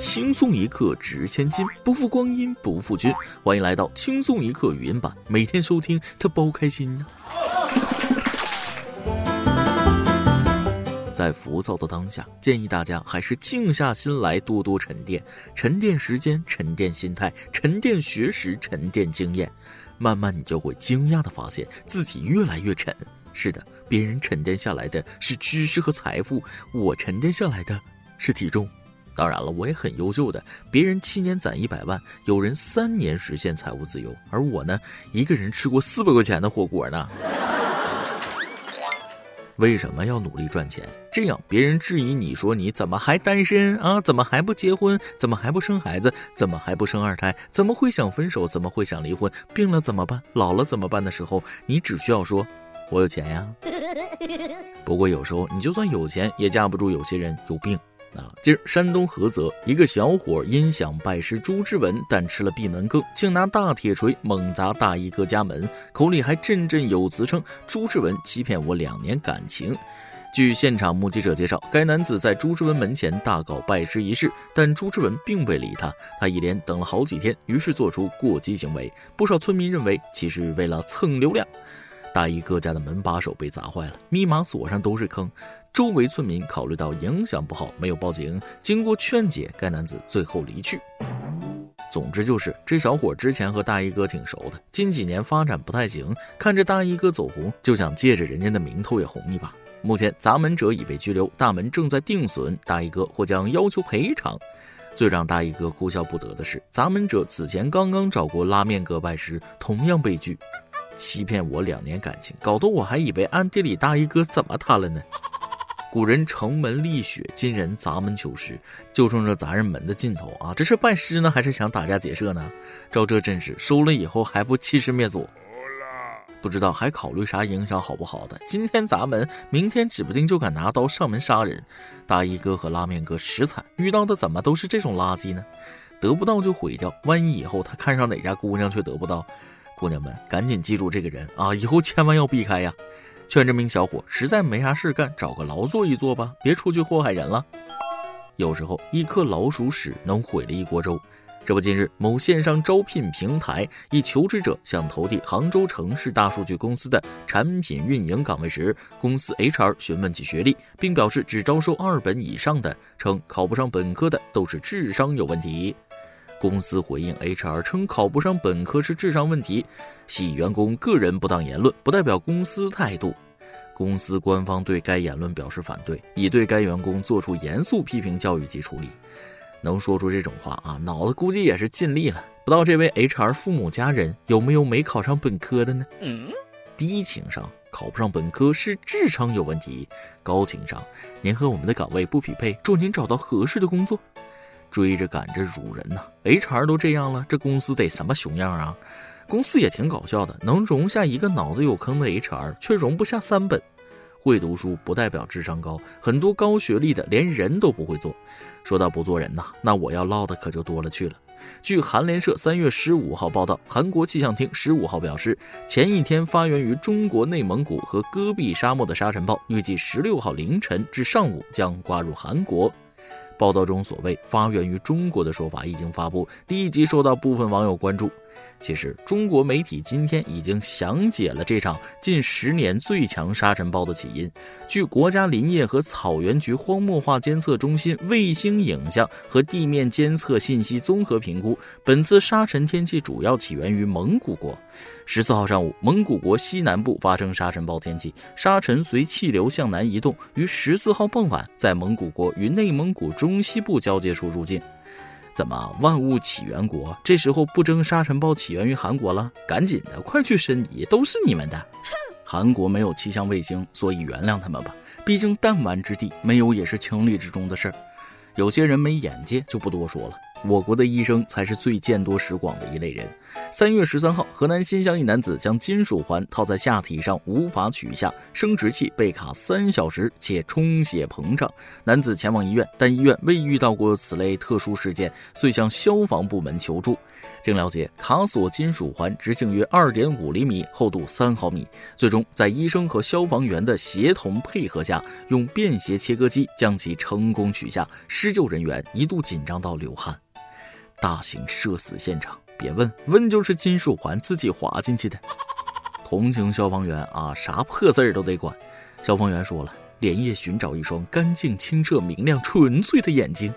轻松一刻值千金，不负光阴不负君。欢迎来到轻松一刻语音版，每天收听它包开心呢。在浮躁的当下，建议大家还是静下心来，多多沉淀，沉淀时间，沉淀心态，沉淀学识，沉淀经验。慢慢，你就会惊讶的发现自己越来越沉。是的，别人沉淀下来的是知识和财富，我沉淀下来的是体重。当然了，我也很优秀的，别人七年攒一百万，有人三年实现财务自由，而我呢，一个人吃过四百块钱的火锅呢。为什么要努力赚钱？这样别人质疑你说你怎么还单身啊？怎么还不结婚？怎么还不生孩子？怎么还不生二胎？怎么会想分手？怎么会想离婚？病了怎么办？老了怎么办的时候，你只需要说：“我有钱呀。” 不过有时候你就算有钱，也架不住有些人有病。啊！今儿山东菏泽一个小伙因想拜师朱之文，但吃了闭门羹，竟拿大铁锤猛砸大衣哥家门，口里还振振有词称朱之文欺骗我两年感情。据现场目击者介绍，该男子在朱之文门前大搞拜师仪式，但朱之文并未理他，他一连等了好几天，于是做出过激行为。不少村民认为其实为了蹭流量。大衣哥家的门把手被砸坏了，密码锁上都是坑。周围村民考虑到影响不好，没有报警。经过劝解，该男子最后离去。总之就是，这小伙之前和大衣哥挺熟的，近几年发展不太行，看着大衣哥走红，就想借着人家的名头也红一把。目前砸门者已被拘留，大门正在定损，大衣哥或将要求赔偿。最让大衣哥哭笑不得的是，砸门者此前刚刚找过拉面哥拜师，同样被拒。欺骗我两年感情，搞得我还以为暗地里大衣哥怎么他了呢？古人城门立雪，今人砸门求师，就冲着砸人门的劲头啊！这是拜师呢，还是想打家劫舍呢？照这阵势，收了以后还不欺师灭祖？不知道还考虑啥影响好不好的？今天砸门，明天指不定就敢拿刀上门杀人。大衣哥和拉面哥实惨，遇到的怎么都是这种垃圾呢？得不到就毁掉，万一以后他看上哪家姑娘却得不到？姑娘们，赶紧记住这个人啊！以后千万要避开呀！劝这名小伙实在没啥事干，找个劳作一做吧，别出去祸害人了。有时候一颗老鼠屎能毁了一锅粥。这不，近日某线上招聘平台一求职者想投递杭州城市大数据公司的产品运营岗位时，公司 HR 询问其学历，并表示只招收二本以上的，称考不上本科的都是智商有问题。公司回应 HR 称考不上本科是智商问题，系员工个人不当言论，不代表公司态度。公司官方对该言论表示反对，已对该员工做出严肃批评教育及处理。能说出这种话啊，脑子估计也是尽力了。不知道这位 HR 父母家人有没有没考上本科的呢？低情商考不上本科是智商有问题，高情商您和我们的岗位不匹配，祝您找到合适的工作。追着赶着辱人呐！HR 都这样了，这公司得什么熊样啊？公司也挺搞笑的，能容下一个脑子有坑的 HR，却容不下三本。会读书不代表智商高，很多高学历的连人都不会做。说到不做人呐，那我要唠的可就多了去了。据韩联社三月十五号报道，韩国气象厅十五号表示，前一天发源于中国内蒙古和戈壁沙漠的沙尘暴，预计十六号凌晨至上午将刮入韩国。报道中所谓发源于中国的说法一经发布，立即受到部分网友关注。其实，中国媒体今天已经详解了这场近十年最强沙尘暴的起因。据国家林业和草原局荒漠化监测中心卫星影像和地面监测信息综合评估，本次沙尘天气主要起源于蒙古国。十四号上午，蒙古国西南部发生沙尘暴天气，沙尘随气流向南移动，于十四号傍晚在蒙古国与内蒙古中西部交界处入境。怎么万物起源国这时候不争沙尘暴起源于韩国了？赶紧的，快去申遗，都是你们的。韩国没有气象卫星，所以原谅他们吧。毕竟弹丸之地，没有也是情理之中的事儿。有些人没眼界就不多说了。我国的医生才是最见多识广的一类人。三月十三号，河南新乡一男子将金属环套在下体上无法取下，生殖器被卡三小时且充血膨胀。男子前往医院，但医院未遇到过此类特殊事件，遂向消防部门求助。经了解，卡索金属环直径约二点五厘米，厚度三毫米。最终在医生和消防员的协同配合下，用便携切割机将其成功取下。施救人员一度紧张到流汗。大型社死现场，别问问就是金属环自己滑进去的。同情消防员啊，啥破事儿都得管。消防员说了，连夜寻找一双干净清澈、明亮纯粹的眼睛。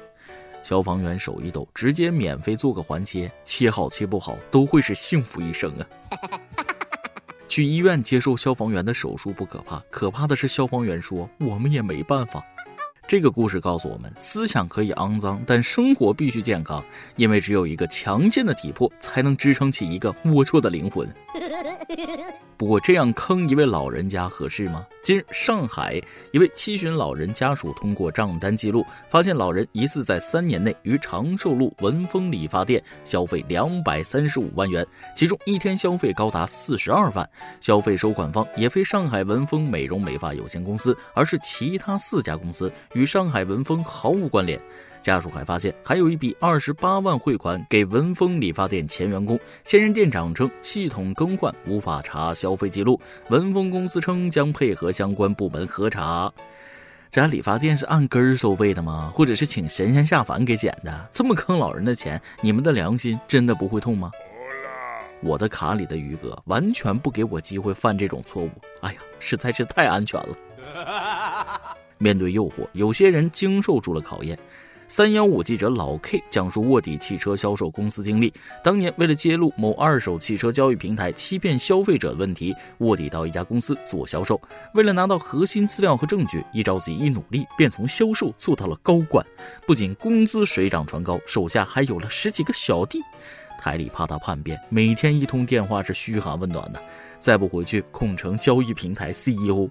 消防员手一抖，直接免费做个环切，切好切不好都会是幸福一生啊。去医院接受消防员的手术不可怕，可怕的是消防员说我们也没办法。这个故事告诉我们：思想可以肮脏，但生活必须健康，因为只有一个强健的体魄，才能支撑起一个龌龊的灵魂。不过这样坑一位老人家合适吗？今日，上海一位七旬老人家属通过账单记录，发现老人疑似在三年内于长寿路文峰理发店消费两百三十五万元，其中一天消费高达四十二万。消费收款方也非上海文峰美容美发有限公司，而是其他四家公司，与与上海文峰毫无关联。家属还发现，还有一笔二十八万汇款给文峰理发店前员工。现任店长称，系统更换无法查消费记录。文峰公司称将配合相关部门核查。家理发店是按根儿收费的吗？或者是请神仙下凡给剪的？这么坑老人的钱，你们的良心真的不会痛吗？我的卡里的余额完全不给我机会犯这种错误。哎呀，实在是太安全了。面对诱惑，有些人经受住了考验。三幺五记者老 K 讲述卧底汽车销售公司经历。当年为了揭露某二手汽车交易平台欺骗消费者的问题，卧底到一家公司做销售。为了拿到核心资料和证据，一着急一努力，便从销售做到了高管。不仅工资水涨船高，手下还有了十几个小弟。台里怕他叛变，每天一通电话是嘘寒问暖的。再不回去，控成交易平台 CEO。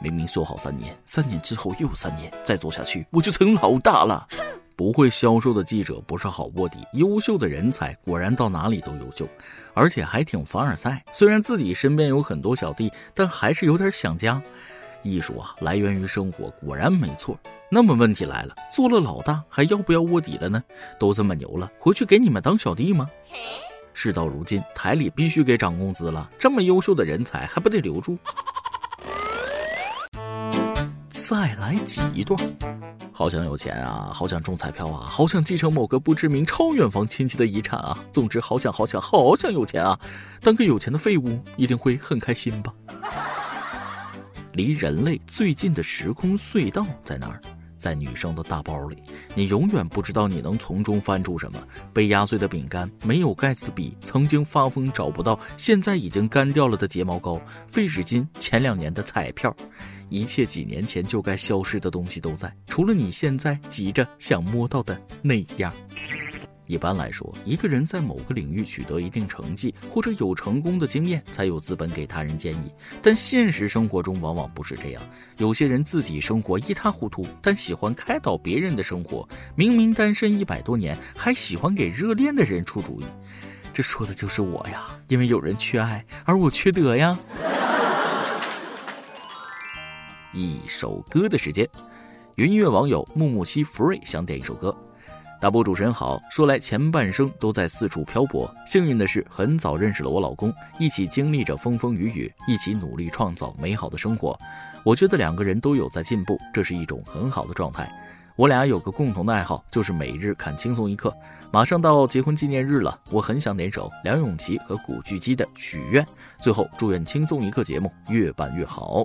明明说好三年，三年之后又三年，再做下去我就成老大了。不会销售的记者不是好卧底，优秀的人才果然到哪里都优秀，而且还挺凡尔赛。虽然自己身边有很多小弟，但还是有点想家。艺术啊，来源于生活，果然没错。那么问题来了，做了老大还要不要卧底了呢？都这么牛了，回去给你们当小弟吗？事到如今，台里必须给涨工资了，这么优秀的人才还不得留住？再来挤一段，好想有钱啊，好想中彩票啊，好想继承某个不知名超远房亲戚的遗产啊。总之，好想好想好想有钱啊！当个有钱的废物一定会很开心吧？离人类最近的时空隧道在哪儿？在女生的大包里。你永远不知道你能从中翻出什么：被压碎的饼干，没有盖子的笔，曾经发疯找不到，现在已经干掉了的睫毛膏，废纸巾，前两年的彩票。一切几年前就该消失的东西都在，除了你现在急着想摸到的那样。一般来说，一个人在某个领域取得一定成绩，或者有成功的经验，才有资本给他人建议。但现实生活中往往不是这样，有些人自己生活一塌糊涂，但喜欢开导别人的生活。明明单身一百多年，还喜欢给热恋的人出主意。这说的就是我呀，因为有人缺爱，而我缺德呀。一首歌的时间，云音乐网友木木西 free 想点一首歌。大波主持人好，说来前半生都在四处漂泊，幸运的是很早认识了我老公，一起经历着风风雨雨，一起努力创造美好的生活。我觉得两个人都有在进步，这是一种很好的状态。我俩有个共同的爱好，就是每日看轻松一刻。马上到结婚纪念日了，我很想点首梁咏琪和古巨基的《许愿》。最后祝愿轻松一刻节目越办越好。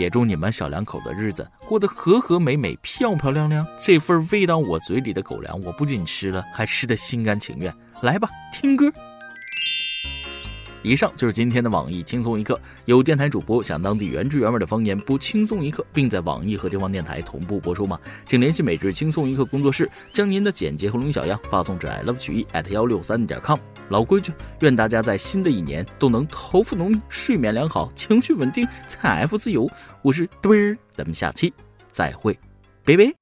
也祝你们小两口的日子过得和和美美、漂漂亮亮。这份喂到我嘴里的狗粮，我不仅吃了，还吃得心甘情愿。来吧，听歌。以上就是今天的网易轻松一刻。有电台主播想当地原汁原味的方言播轻松一刻，并在网易和地方电台同步播出吗？请联系每日轻松一刻工作室，将您的简介和录音小样发送至 i love 曲艺 at 幺六三点 com。老规矩，愿大家在新的一年都能头发浓密、睡眠良好、情绪稳定、财富自由。我是墩儿，咱们下期再会，拜拜。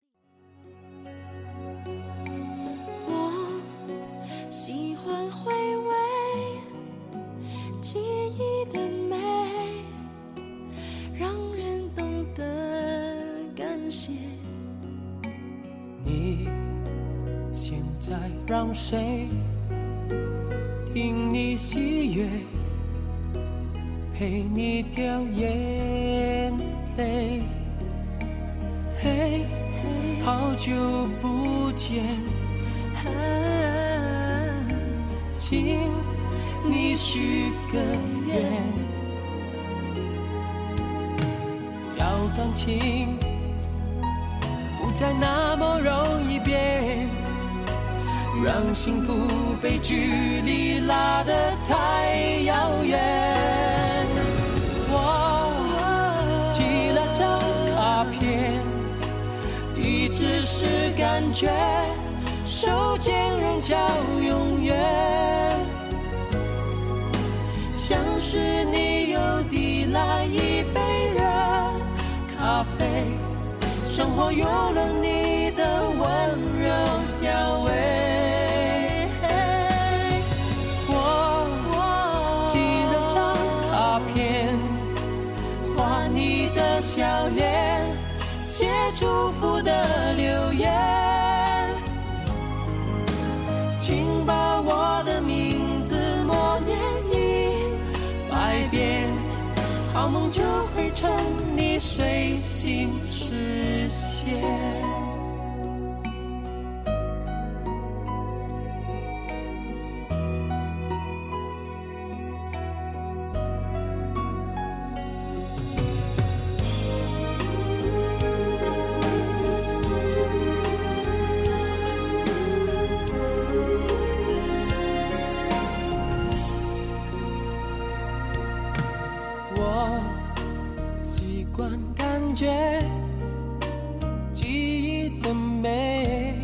让谁？听你喜悦，陪你掉眼泪。嘿，好久不见，请你许个愿，要感情不再那么容易变，让幸福被距离拉得太遥远。我寄了张卡片，地址是感觉，手间仍叫永远。像是你又递来一杯热咖啡，生活有了你祝福的留言，请把我的名字默念一百遍，好梦就会趁你睡醒实现。习惯感觉记忆的美，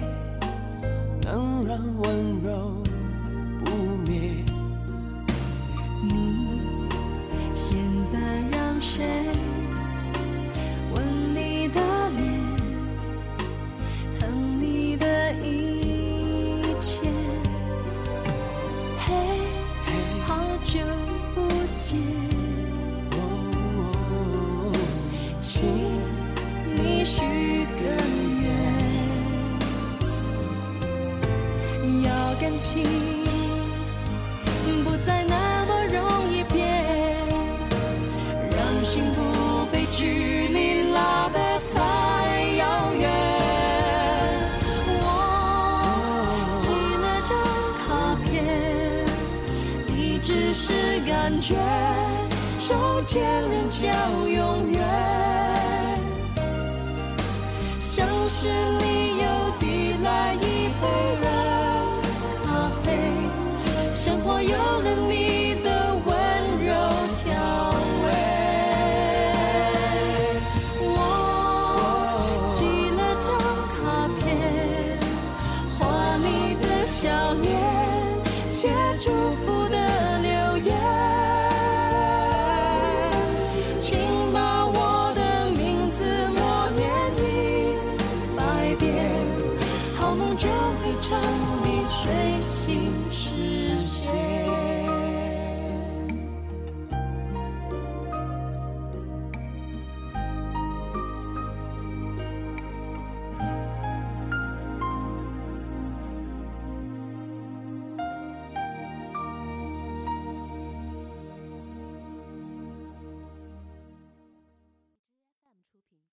能让温柔不灭。你现在让谁吻你的脸，疼你的一感觉，手牵人叫永远。像是你又递来一杯热咖啡，生活有了你